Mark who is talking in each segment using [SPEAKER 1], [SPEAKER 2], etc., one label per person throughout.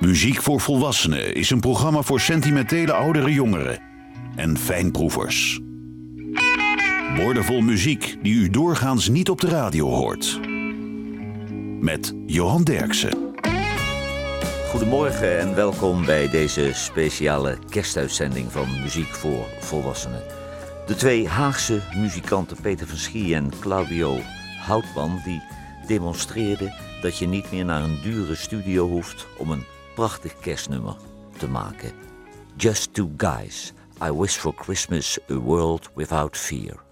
[SPEAKER 1] Muziek voor Volwassenen is een programma voor sentimentele oudere jongeren en fijnproevers. Woordenvol muziek die u doorgaans niet op de radio hoort. Met Johan Derksen.
[SPEAKER 2] Goedemorgen en welkom bij deze speciale kerstuitzending van Muziek voor Volwassenen. De twee Haagse muzikanten Peter van Schie en Claudio Houtman die demonstreerden dat je niet meer naar een dure studio hoeft om een prachtig kerstnummer te maken. Just Two Guys, I Wish for Christmas a World Without Fear.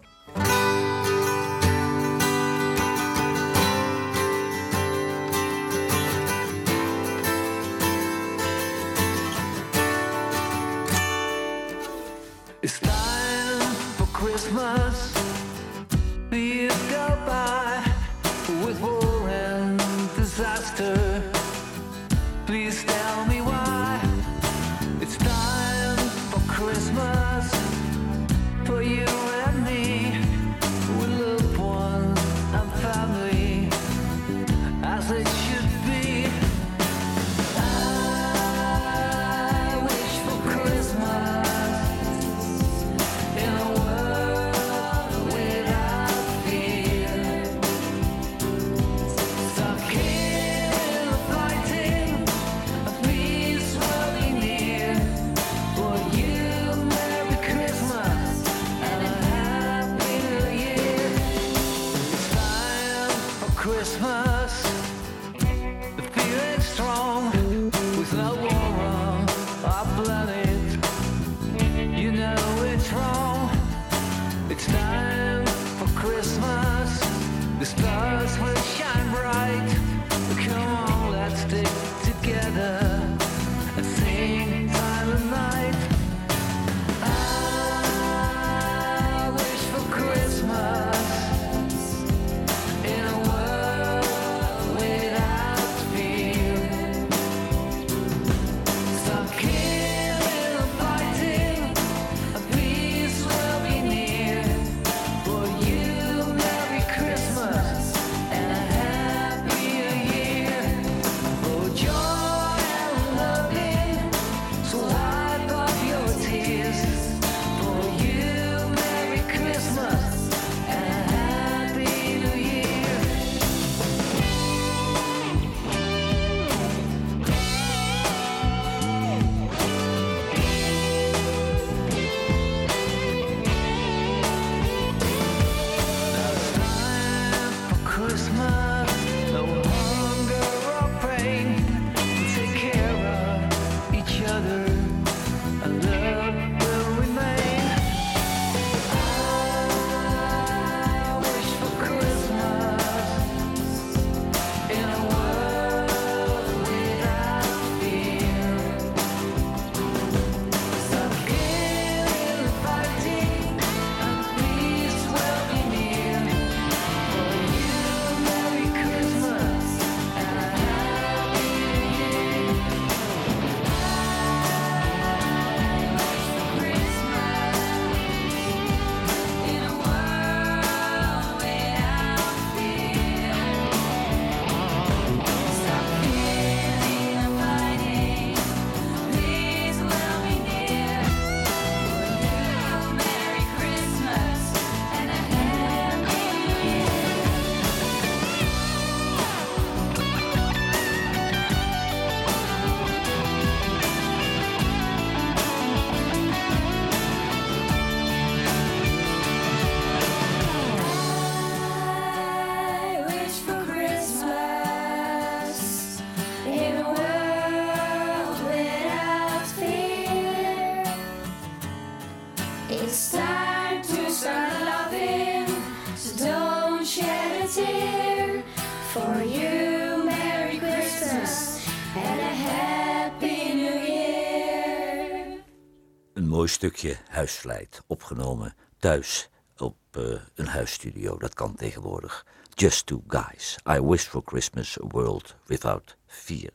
[SPEAKER 2] stukje huisvleit opgenomen thuis op eh, een huisstudio. Dat kan tegenwoordig. Just Two Guys. I Wish for Christmas a World Without Fear.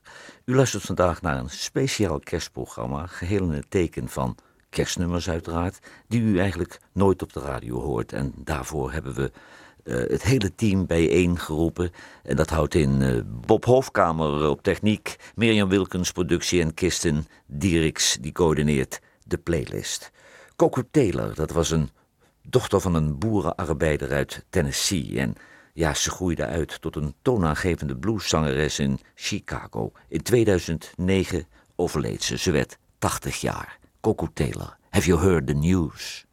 [SPEAKER 2] U luistert vandaag naar een speciaal kerstprogramma, geheel in het teken van kerstnummers uiteraard, die u eigenlijk nooit op de radio hoort. En daarvoor hebben we
[SPEAKER 3] eh, het hele team bijeengeroepen. En dat houdt in eh, Bob Hofkamer op techniek, Mirjam Wilkens productie en Kirsten Dieriks die coördineert de playlist. Coco Taylor, dat was een dochter van een boerenarbeider uit Tennessee. En ja, ze groeide uit tot een toonaangevende blueszangeres in Chicago. In 2009 overleed ze. Ze werd 80 jaar. Coco Taylor, have you heard the news?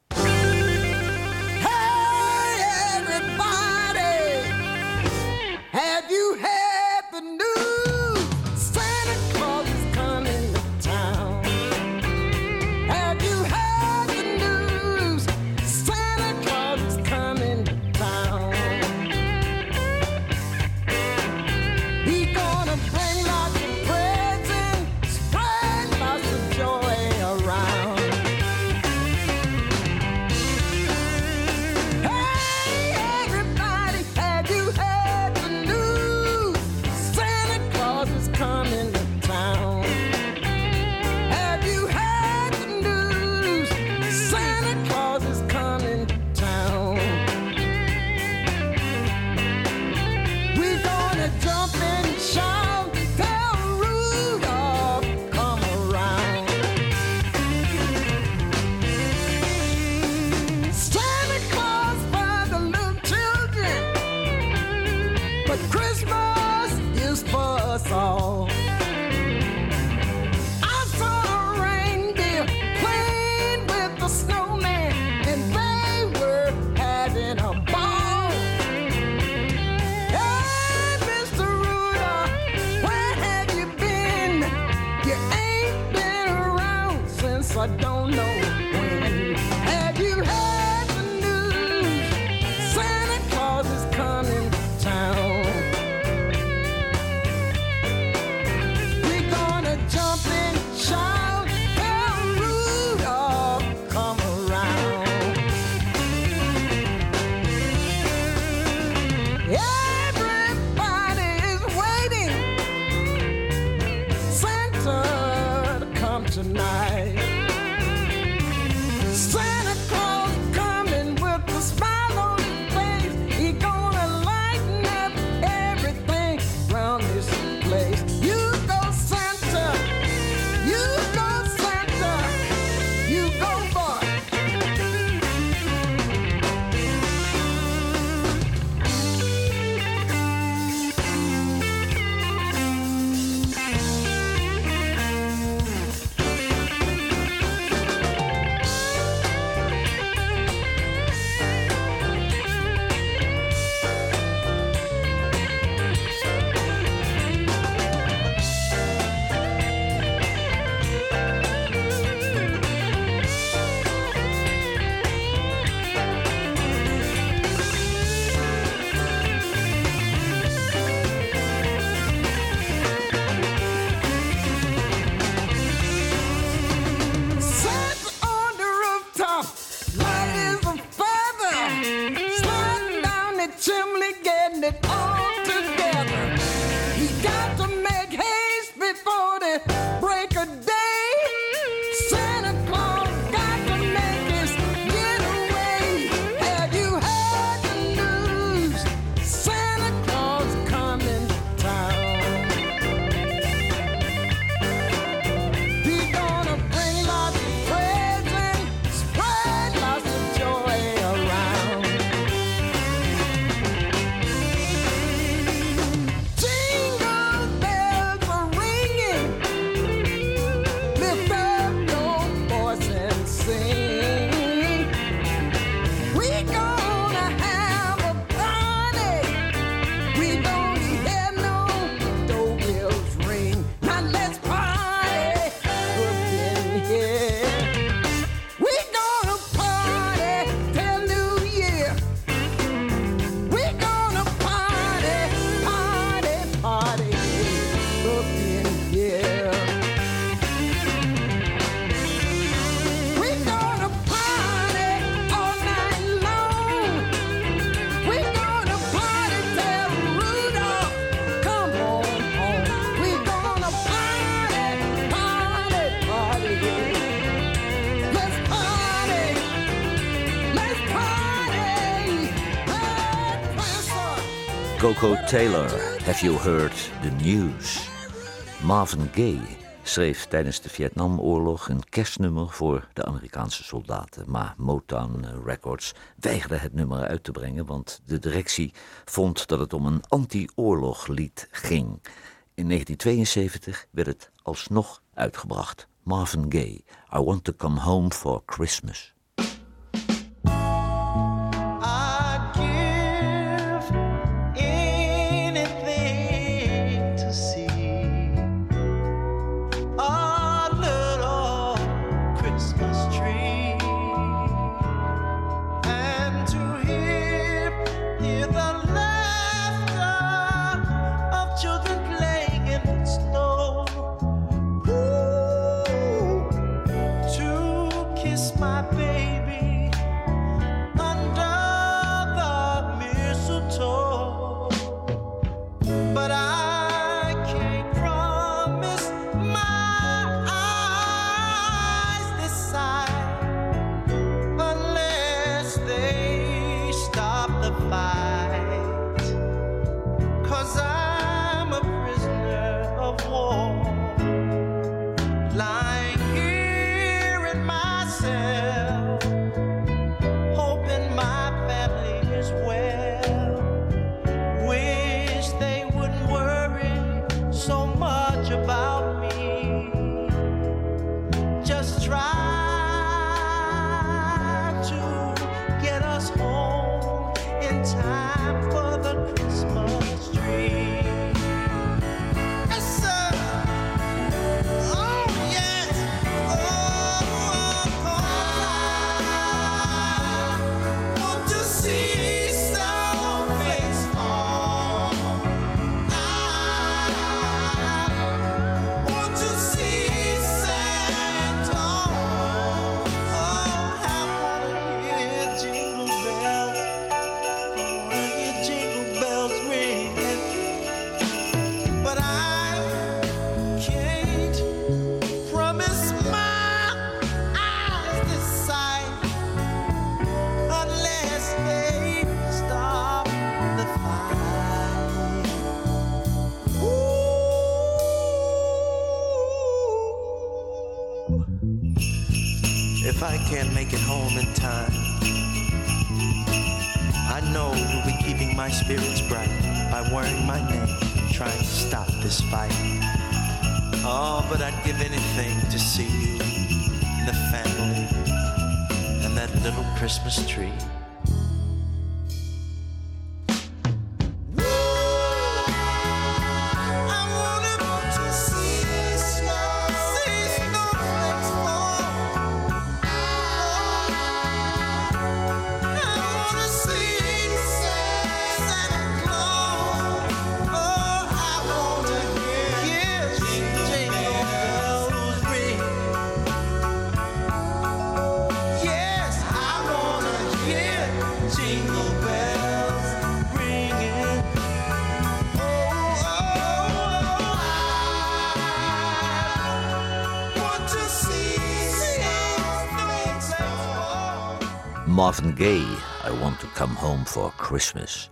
[SPEAKER 4] Coco Taylor, Have You Heard the News? Marvin Gaye schreef tijdens de Vietnamoorlog een kerstnummer voor de Amerikaanse soldaten. Maar Motown Records weigerde het nummer uit te brengen, want de directie vond dat het om een anti-oorloglied ging. In 1972 werd het alsnog uitgebracht. Marvin Gaye, I Want to Come Home for Christmas.
[SPEAKER 5] Baby can't make it home in time, I know you'll be keeping my spirits bright by wearing my name, trying to stop this fight. Oh, but I'd give anything to see you and the family and that little Christmas tree.
[SPEAKER 4] Marvin I Want to Come Home for Christmas.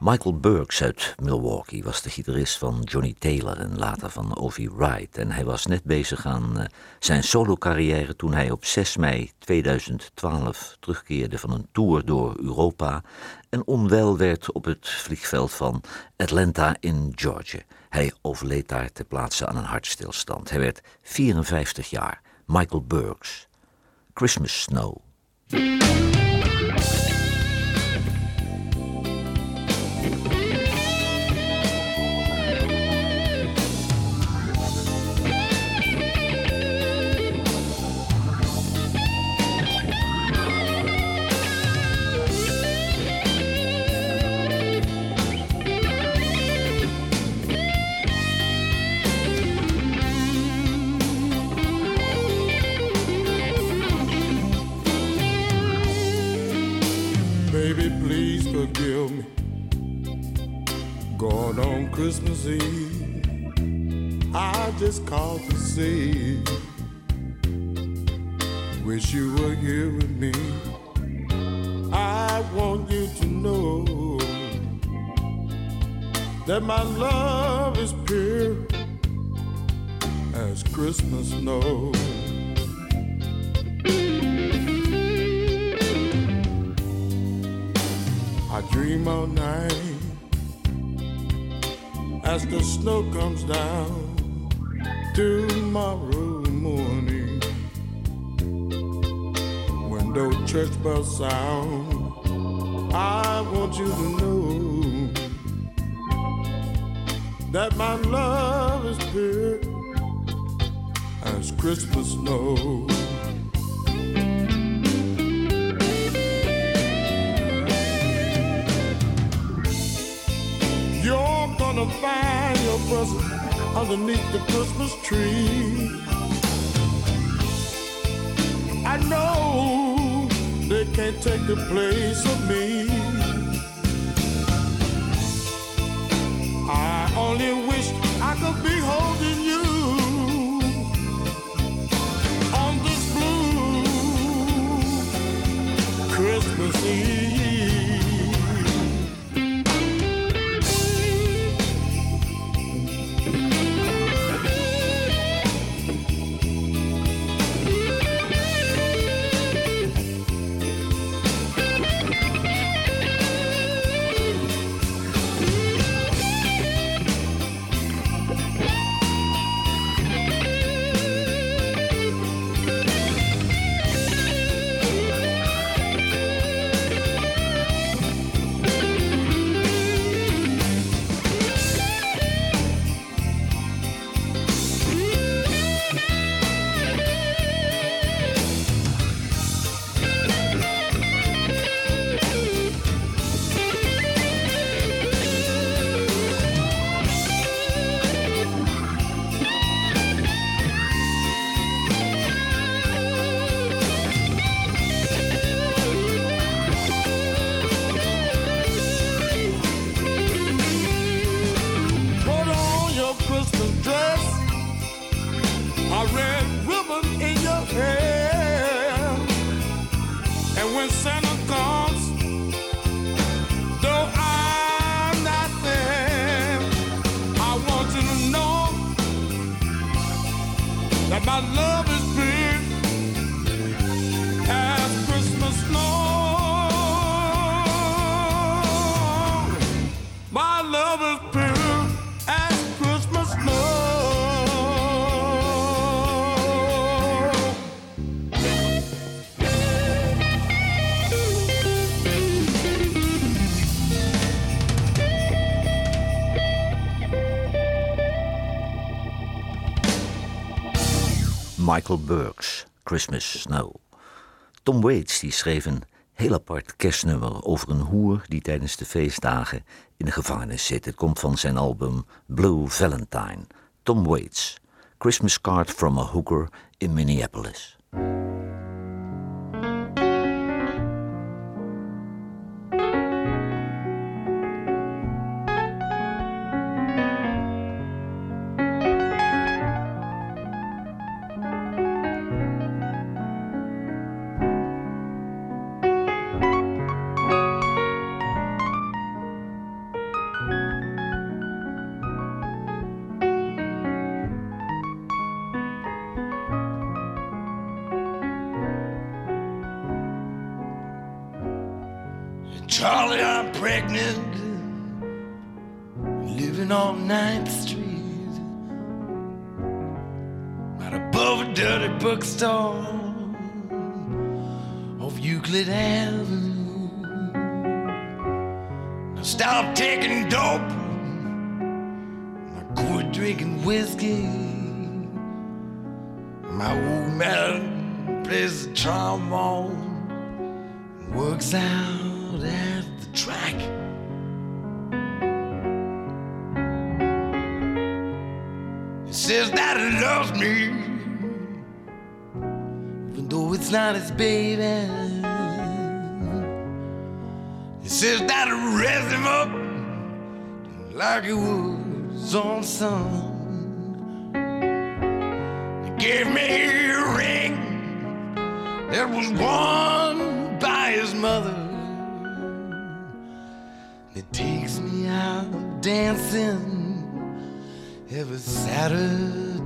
[SPEAKER 4] Michael Burks uit Milwaukee was de gitarist van Johnny Taylor en later van Ovi Wright. En hij was net bezig aan eh, zijn solo-carrière toen hij op 6 mei 2012 terugkeerde van een tour door Europa en onwel werd op het vliegveld van Atlanta in Georgia. Hij overleed daar ter plaatse aan een hartstilstand. Hij werd 54 jaar. Michael Burks. Christmas Snow.
[SPEAKER 6] Want you to know that my love is pure as Christmas snow. You're gonna find your present underneath the Christmas tree. I know they can't take the place of me. Only wish I could be holding you on this blue Christmas Eve.
[SPEAKER 4] Michael Burks, Christmas Snow. Tom Waits die schreef een heel apart kerstnummer over een hoer die tijdens de feestdagen in de gevangenis zit. Het komt van zijn album Blue Valentine. Tom Waits, Christmas Card from a Hooker in Minneapolis.
[SPEAKER 7] Pregnant, living on 9th Street, right above a dirty bookstore off Euclid Avenue. I stopped taking dope, quit drinking whiskey. My old man plays the trombone works out it's not his baby. He says that raised him up like he was own son. He gave me a ring that was worn by his mother. It takes me out dancing every Saturday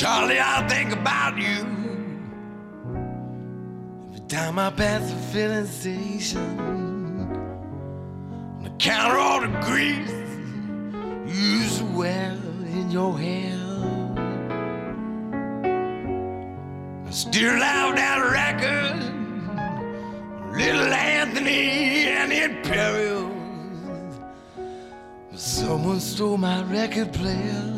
[SPEAKER 7] Charlie, I think about you every time I pass the filling station. On the counter, all the grease to wear in your hair. I still love that record, Little Anthony and the Imperials. Someone stole my record player.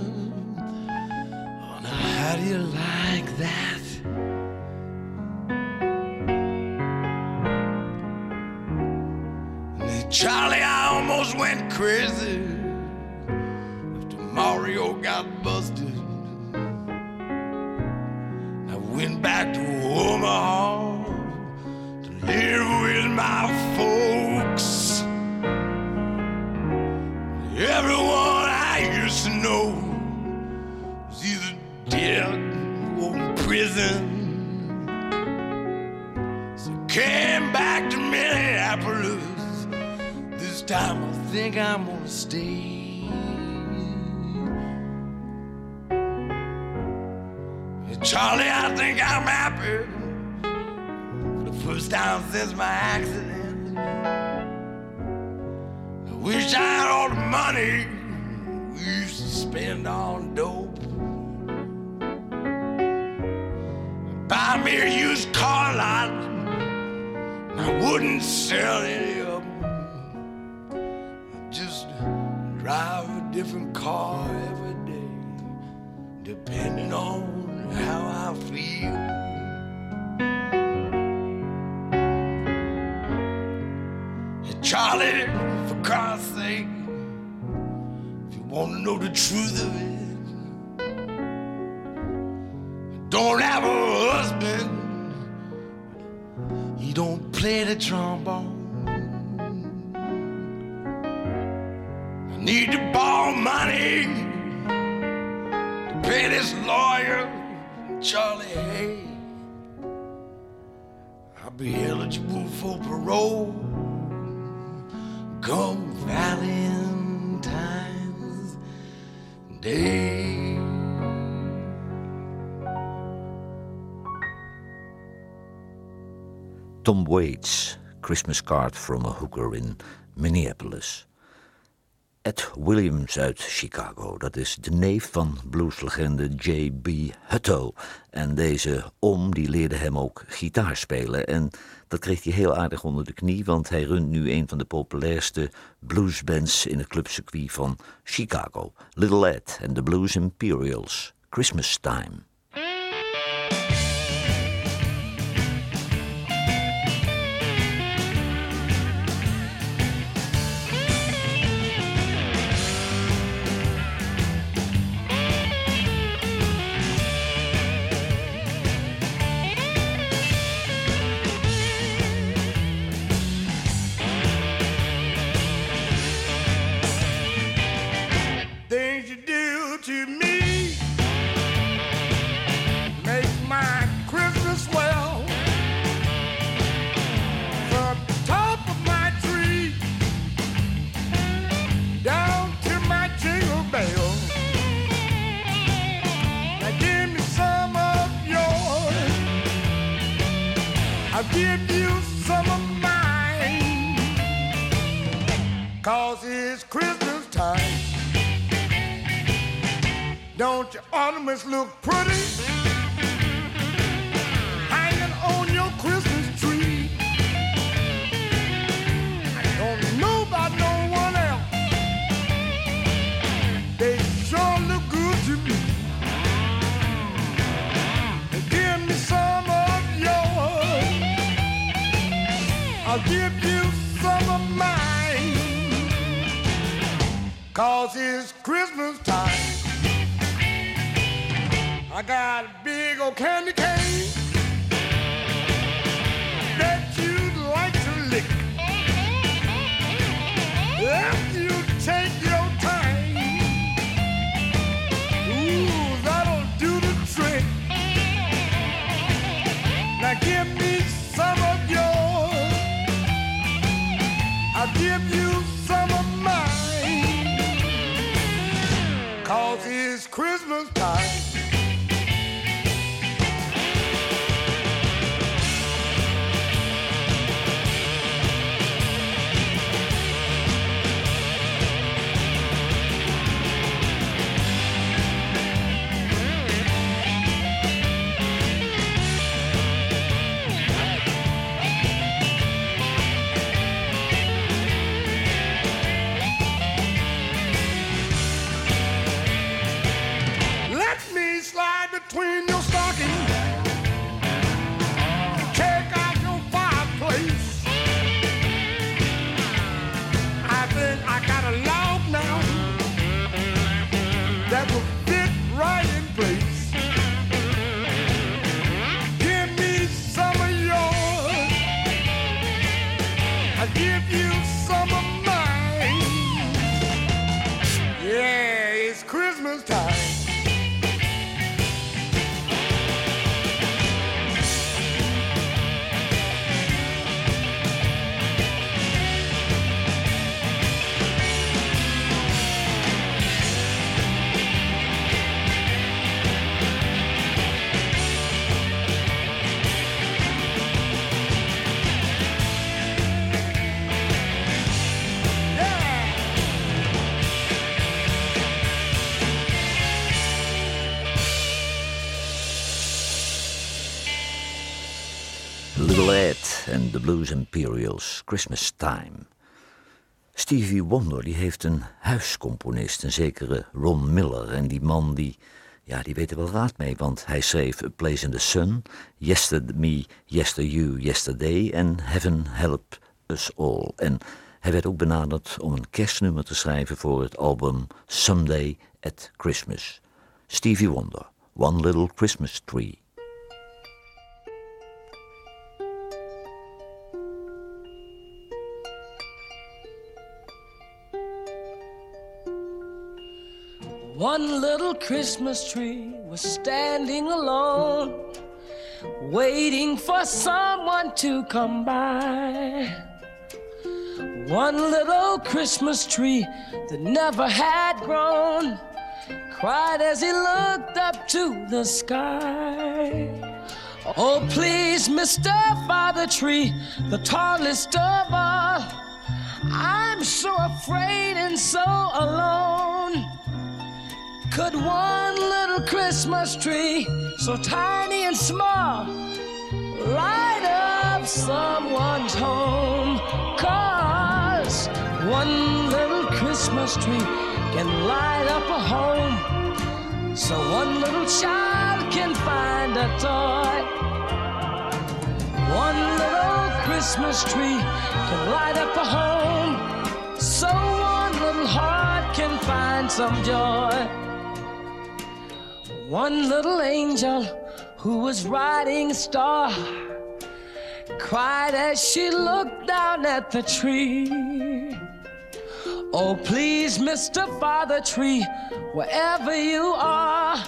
[SPEAKER 7] How do you like that? Charlie, I almost went crazy after Mario got busted. I went back to Omaha to live with my folks. Prison. So came back to Minneapolis. This time I think I'm gonna stay. Charlie, I think I'm happy for the first time since my accident. I wish I had all the money we used to spend on dope. Me a used car lot, I wouldn't sell any of them. I'd just drive a different car every day, depending on how I feel. Charlie, for Christ's sake, if you want to know the truth of it, don't have husband. He don't play the trombone. I need to borrow money to pay this lawyer, Charlie Hay. I'll be eligible for parole come Valentine's Day.
[SPEAKER 4] Tom Waits, Christmas Card from a Hooker in Minneapolis. Ed Williams uit Chicago, dat is de neef van blueslegende J.B. Hutto. En deze oom die leerde hem ook gitaar spelen. En dat kreeg hij heel aardig onder de knie, want hij runt nu een van de populairste bluesbands in het clubcircuit van Chicago. Little Ed en de Blues Imperials. Christmas Time.
[SPEAKER 6] Big old candy cane between your
[SPEAKER 4] Blues Imperials, Christmas Time. Stevie Wonder die heeft een huiscomponist, een zekere Ron Miller. En die man die, ja, die weet er wel raad mee, want hij schreef A Place in the Sun, Yesterday Me, Yester You, Yesterday en Heaven Help Us All. En hij werd ook benaderd om een kerstnummer te schrijven voor het album Someday at Christmas. Stevie Wonder, One Little Christmas Tree.
[SPEAKER 2] One little Christmas tree was standing alone, waiting for someone to come by. One little Christmas tree that never had grown cried as he looked up to the sky. Oh, please, Mr. Father Tree, the tallest of all, I'm so afraid and so alone. Could one little Christmas tree, so tiny and small, light up someone's home? Cause one little Christmas tree can light up a home. So one little child can find a toy. One little Christmas tree can light up a home. So one little heart can find some joy. One little angel who was riding a star cried as she looked down at the tree. Oh, please, Mr. Father Tree, wherever you are,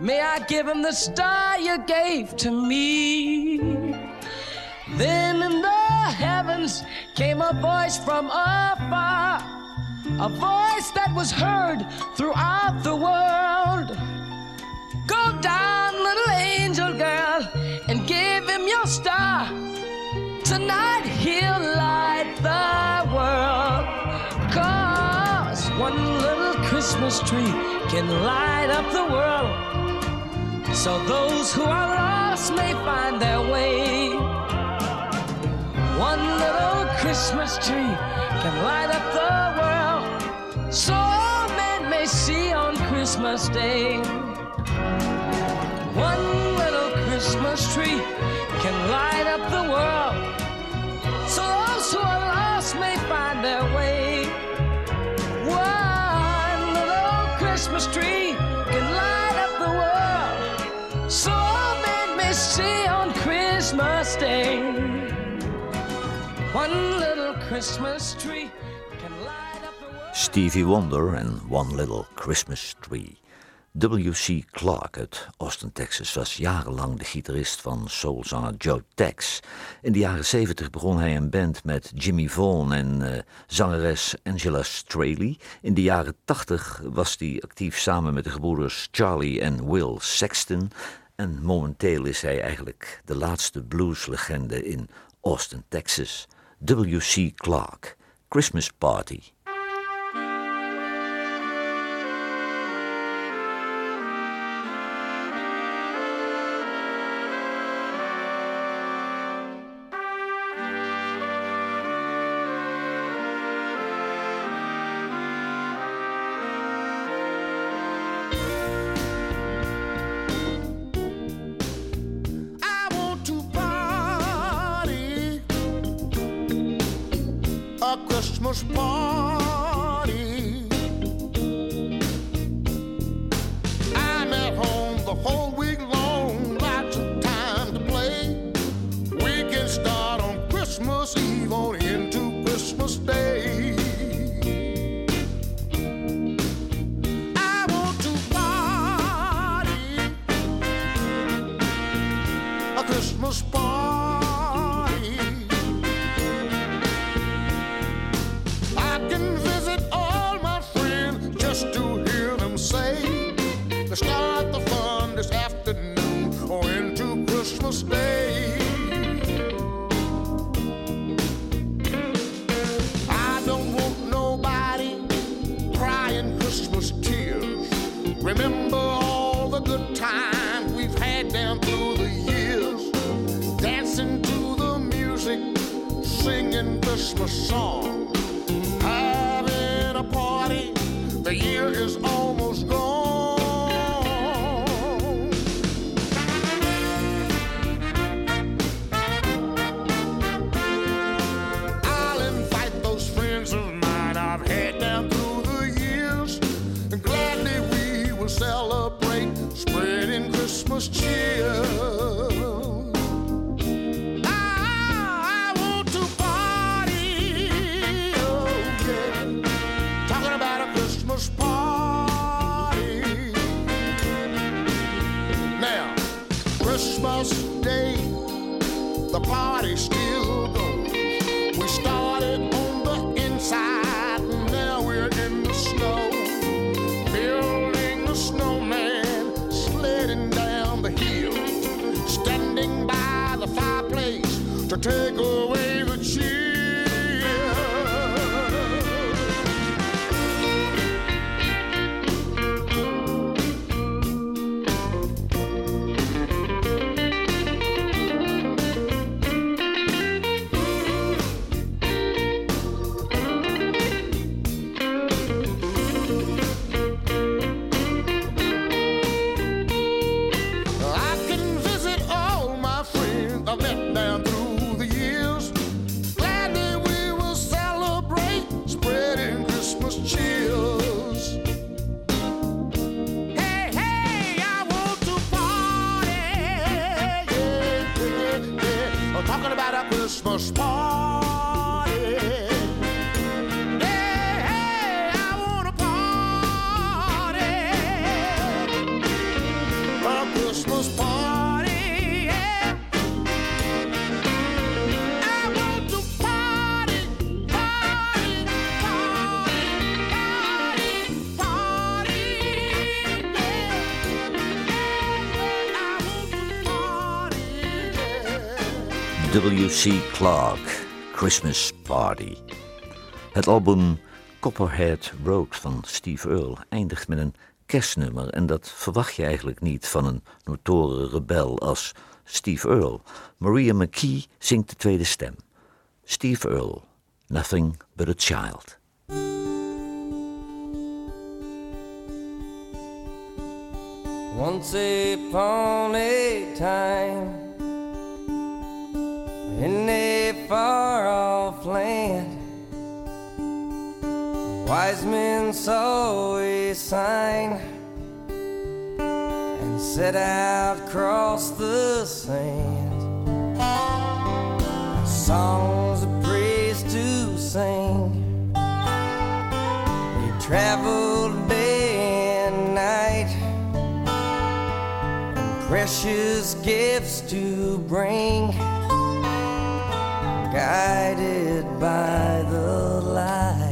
[SPEAKER 2] may I give him the star you gave to me. Then in the heavens came a voice from afar, a voice that was heard throughout the world. Down, little angel girl, and give him your star. Tonight he'll light the world. Cause one little Christmas tree can light up the world. So those who are lost may find their way. One little Christmas tree can light up the world. So all men may see on Christmas Day. Christmas tree can light up the world. So those who are lost may find their way. One little Christmas tree can light up the world. So men may see on Christmas Day. One little Christmas tree can light up the world.
[SPEAKER 4] Stevie Wonder and One Little Christmas Tree. W.C. Clark uit Austin, Texas, was jarenlang de gitarist van soulzanger Joe Tex. In de jaren 70 begon hij een band met Jimmy Vaughan en eh, zangeres Angela Straley. In de jaren 80 was hij actief samen met de gebroeders Charlie en Will Sexton. En momenteel is hij eigenlijk de laatste blueslegende in Austin, Texas. W.C. Clark, Christmas Party.
[SPEAKER 8] The party still goes. We started on the inside, and now we're in the snow. Building a snowman, sledding down the hill. Standing by the fireplace to take away
[SPEAKER 4] W.C. Clark, Christmas Party. Het album Copperhead Road van Steve Earle eindigt met een kerstnummer en dat verwacht je eigenlijk niet van een notoire rebel als Steve Earle. Maria McKee zingt de tweede stem. Steve Earle, Nothing But a Child.
[SPEAKER 9] Once upon a time, in a far off land, wise men saw a sign and set out across the sand. Songs of praise to sing. They traveled day and night precious gifts to bring, guided by the light.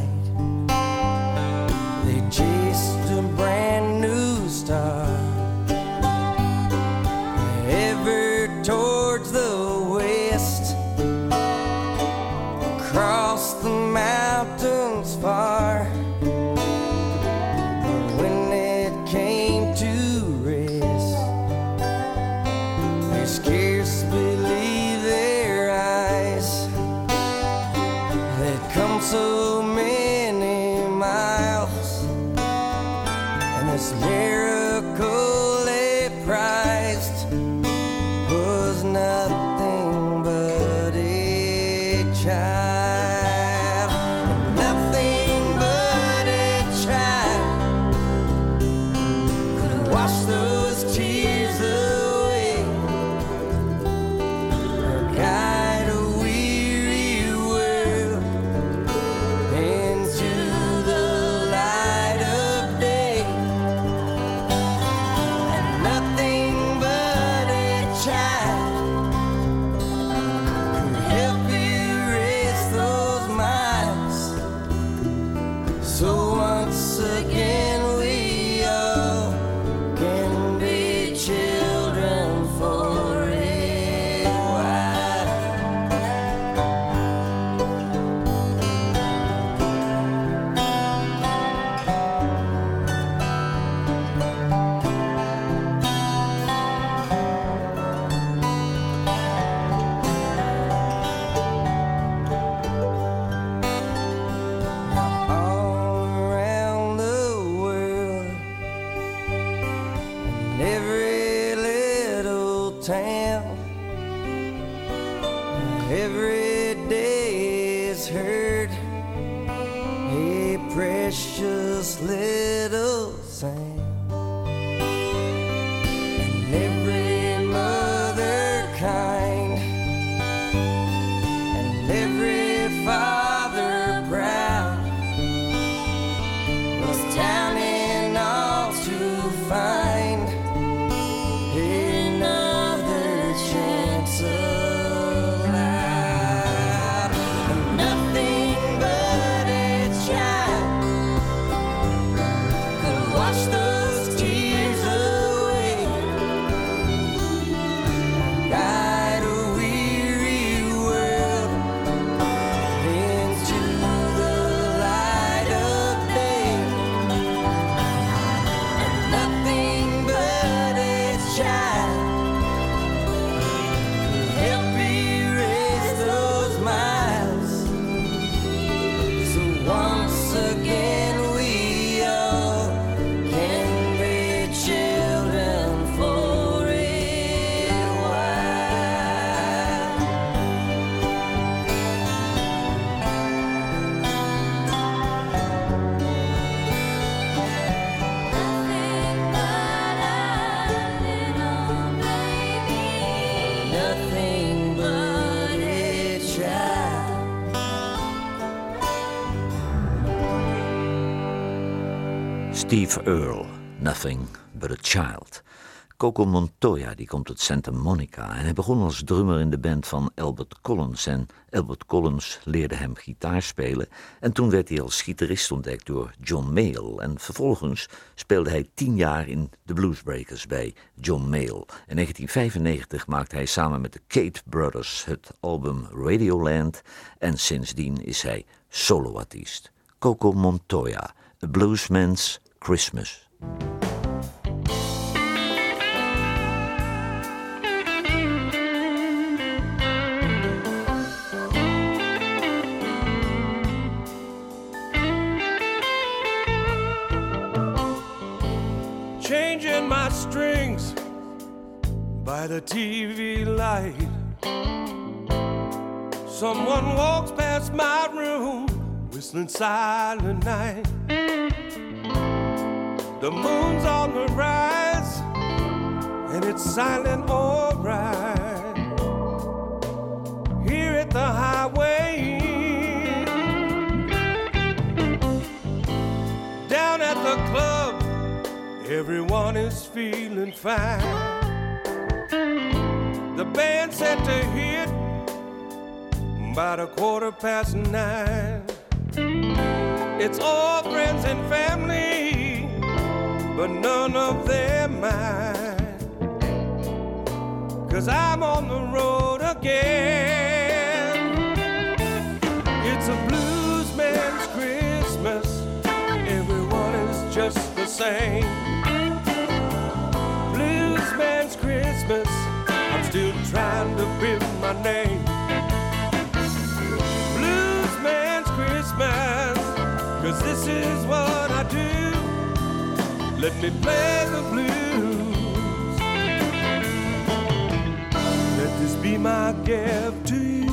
[SPEAKER 9] Day heard a precious little sound
[SPEAKER 4] Steve Earle, Nothing But a Child. Coco Montoya die komt uit Santa Monica en hij begon als drummer in de band van Albert Collins. En Albert Collins leerde hem gitaar spelen en toen werd hij als gitarist ontdekt door John Mayall. En vervolgens speelde hij tien jaar in de Bluesbreakers bij John Mayall. In 1995 maakte hij samen met de Kate Brothers het album Radioland en sindsdien is hij soloartiest. Coco Montoya, A Bluesman's Christmas.
[SPEAKER 10] changing my strings by the TV light. Someone walks past my room, whistling silent night. The moon's on the rise, and it's silent alright. Here at the highway, down at the club, everyone is feeling fine. The band set to hit about a quarter past nine. It's all friends and family, but none of them mine. Cause I'm on the road again. It's a blues man's Christmas. Everyone is just the same. Blues man's Christmas. I'm still trying to build my name. Blues man's Christmas. Cause this is what I do. Let me play the blues. Let this be my gift to you.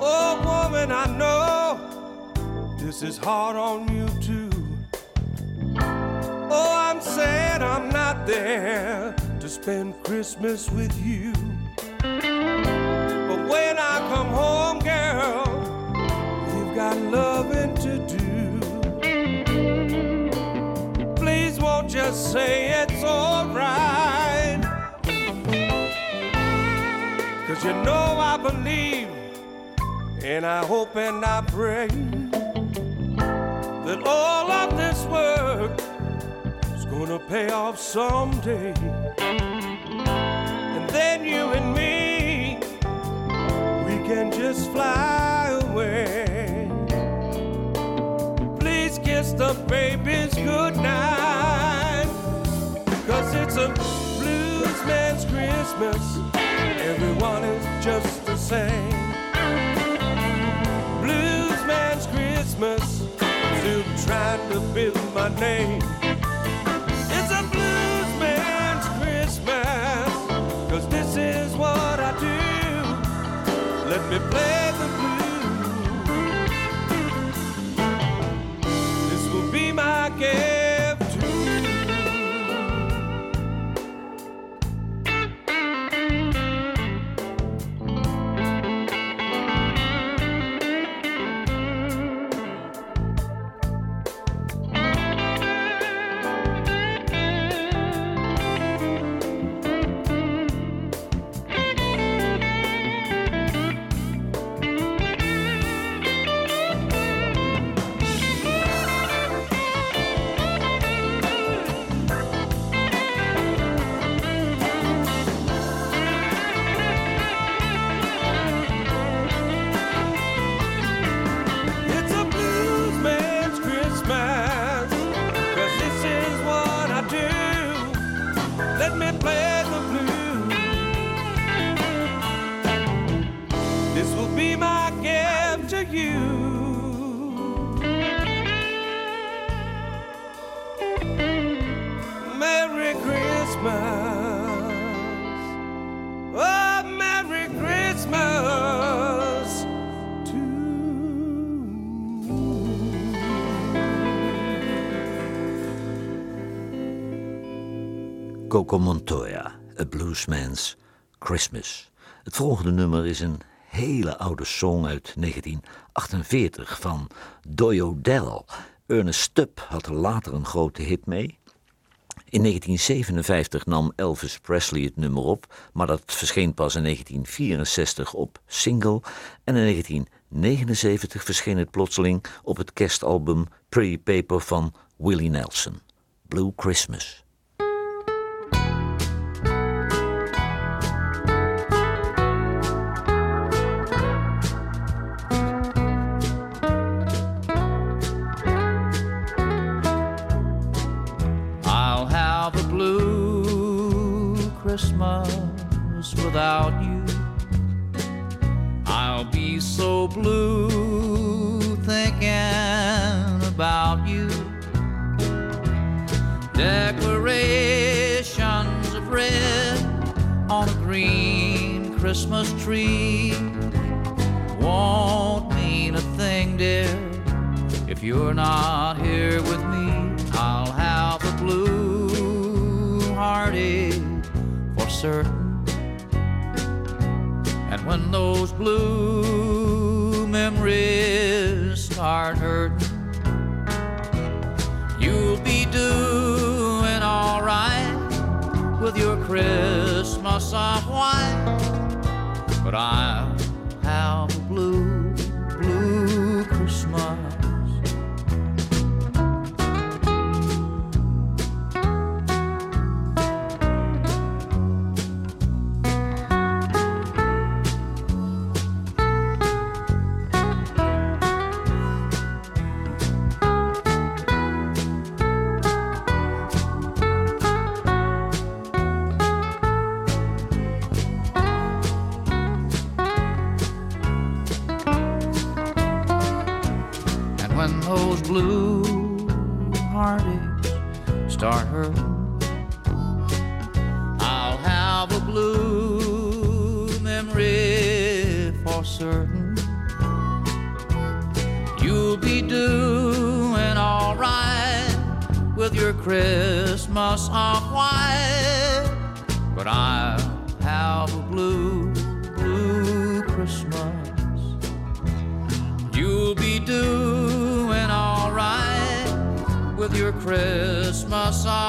[SPEAKER 10] Oh, woman, I know this is hard on you too. Oh, I'm sad I'm not there to spend Christmas with you. Got loving to do. Please won't just say it's alright. Cause you know I believe and I hope and I pray that all of this work is gonna pay off someday. And then you and me, we can just fly a blues man's Christmas. Everyone is just the same. Blues man's Christmas. Still trying to build my name.
[SPEAKER 4] Coco Montoya, A Bluesman's Christmas. Het volgende nummer is een hele oude song uit 1948 van Doyo Dell. Ernest Stubb had er later een grote hit mee. In 1957 nam Elvis Presley het nummer op, maar dat verscheen pas in 1964 op single. En in 1979 verscheen het plotseling op het kerstalbum Pretty Paper van Willie Nelson. Blue Christmas.
[SPEAKER 11] Christmas without you. I'll be so blue thinking about you. Decorations of red on a green Christmas tree won't mean a thing, dear, if you're not here And when those blue memories start hurting, you'll be doing alright with your Christmas of white. But I'm.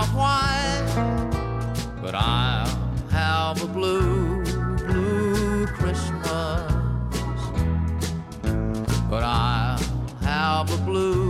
[SPEAKER 11] of but I'll have a blue, blue Christmas. But I'll have a blue.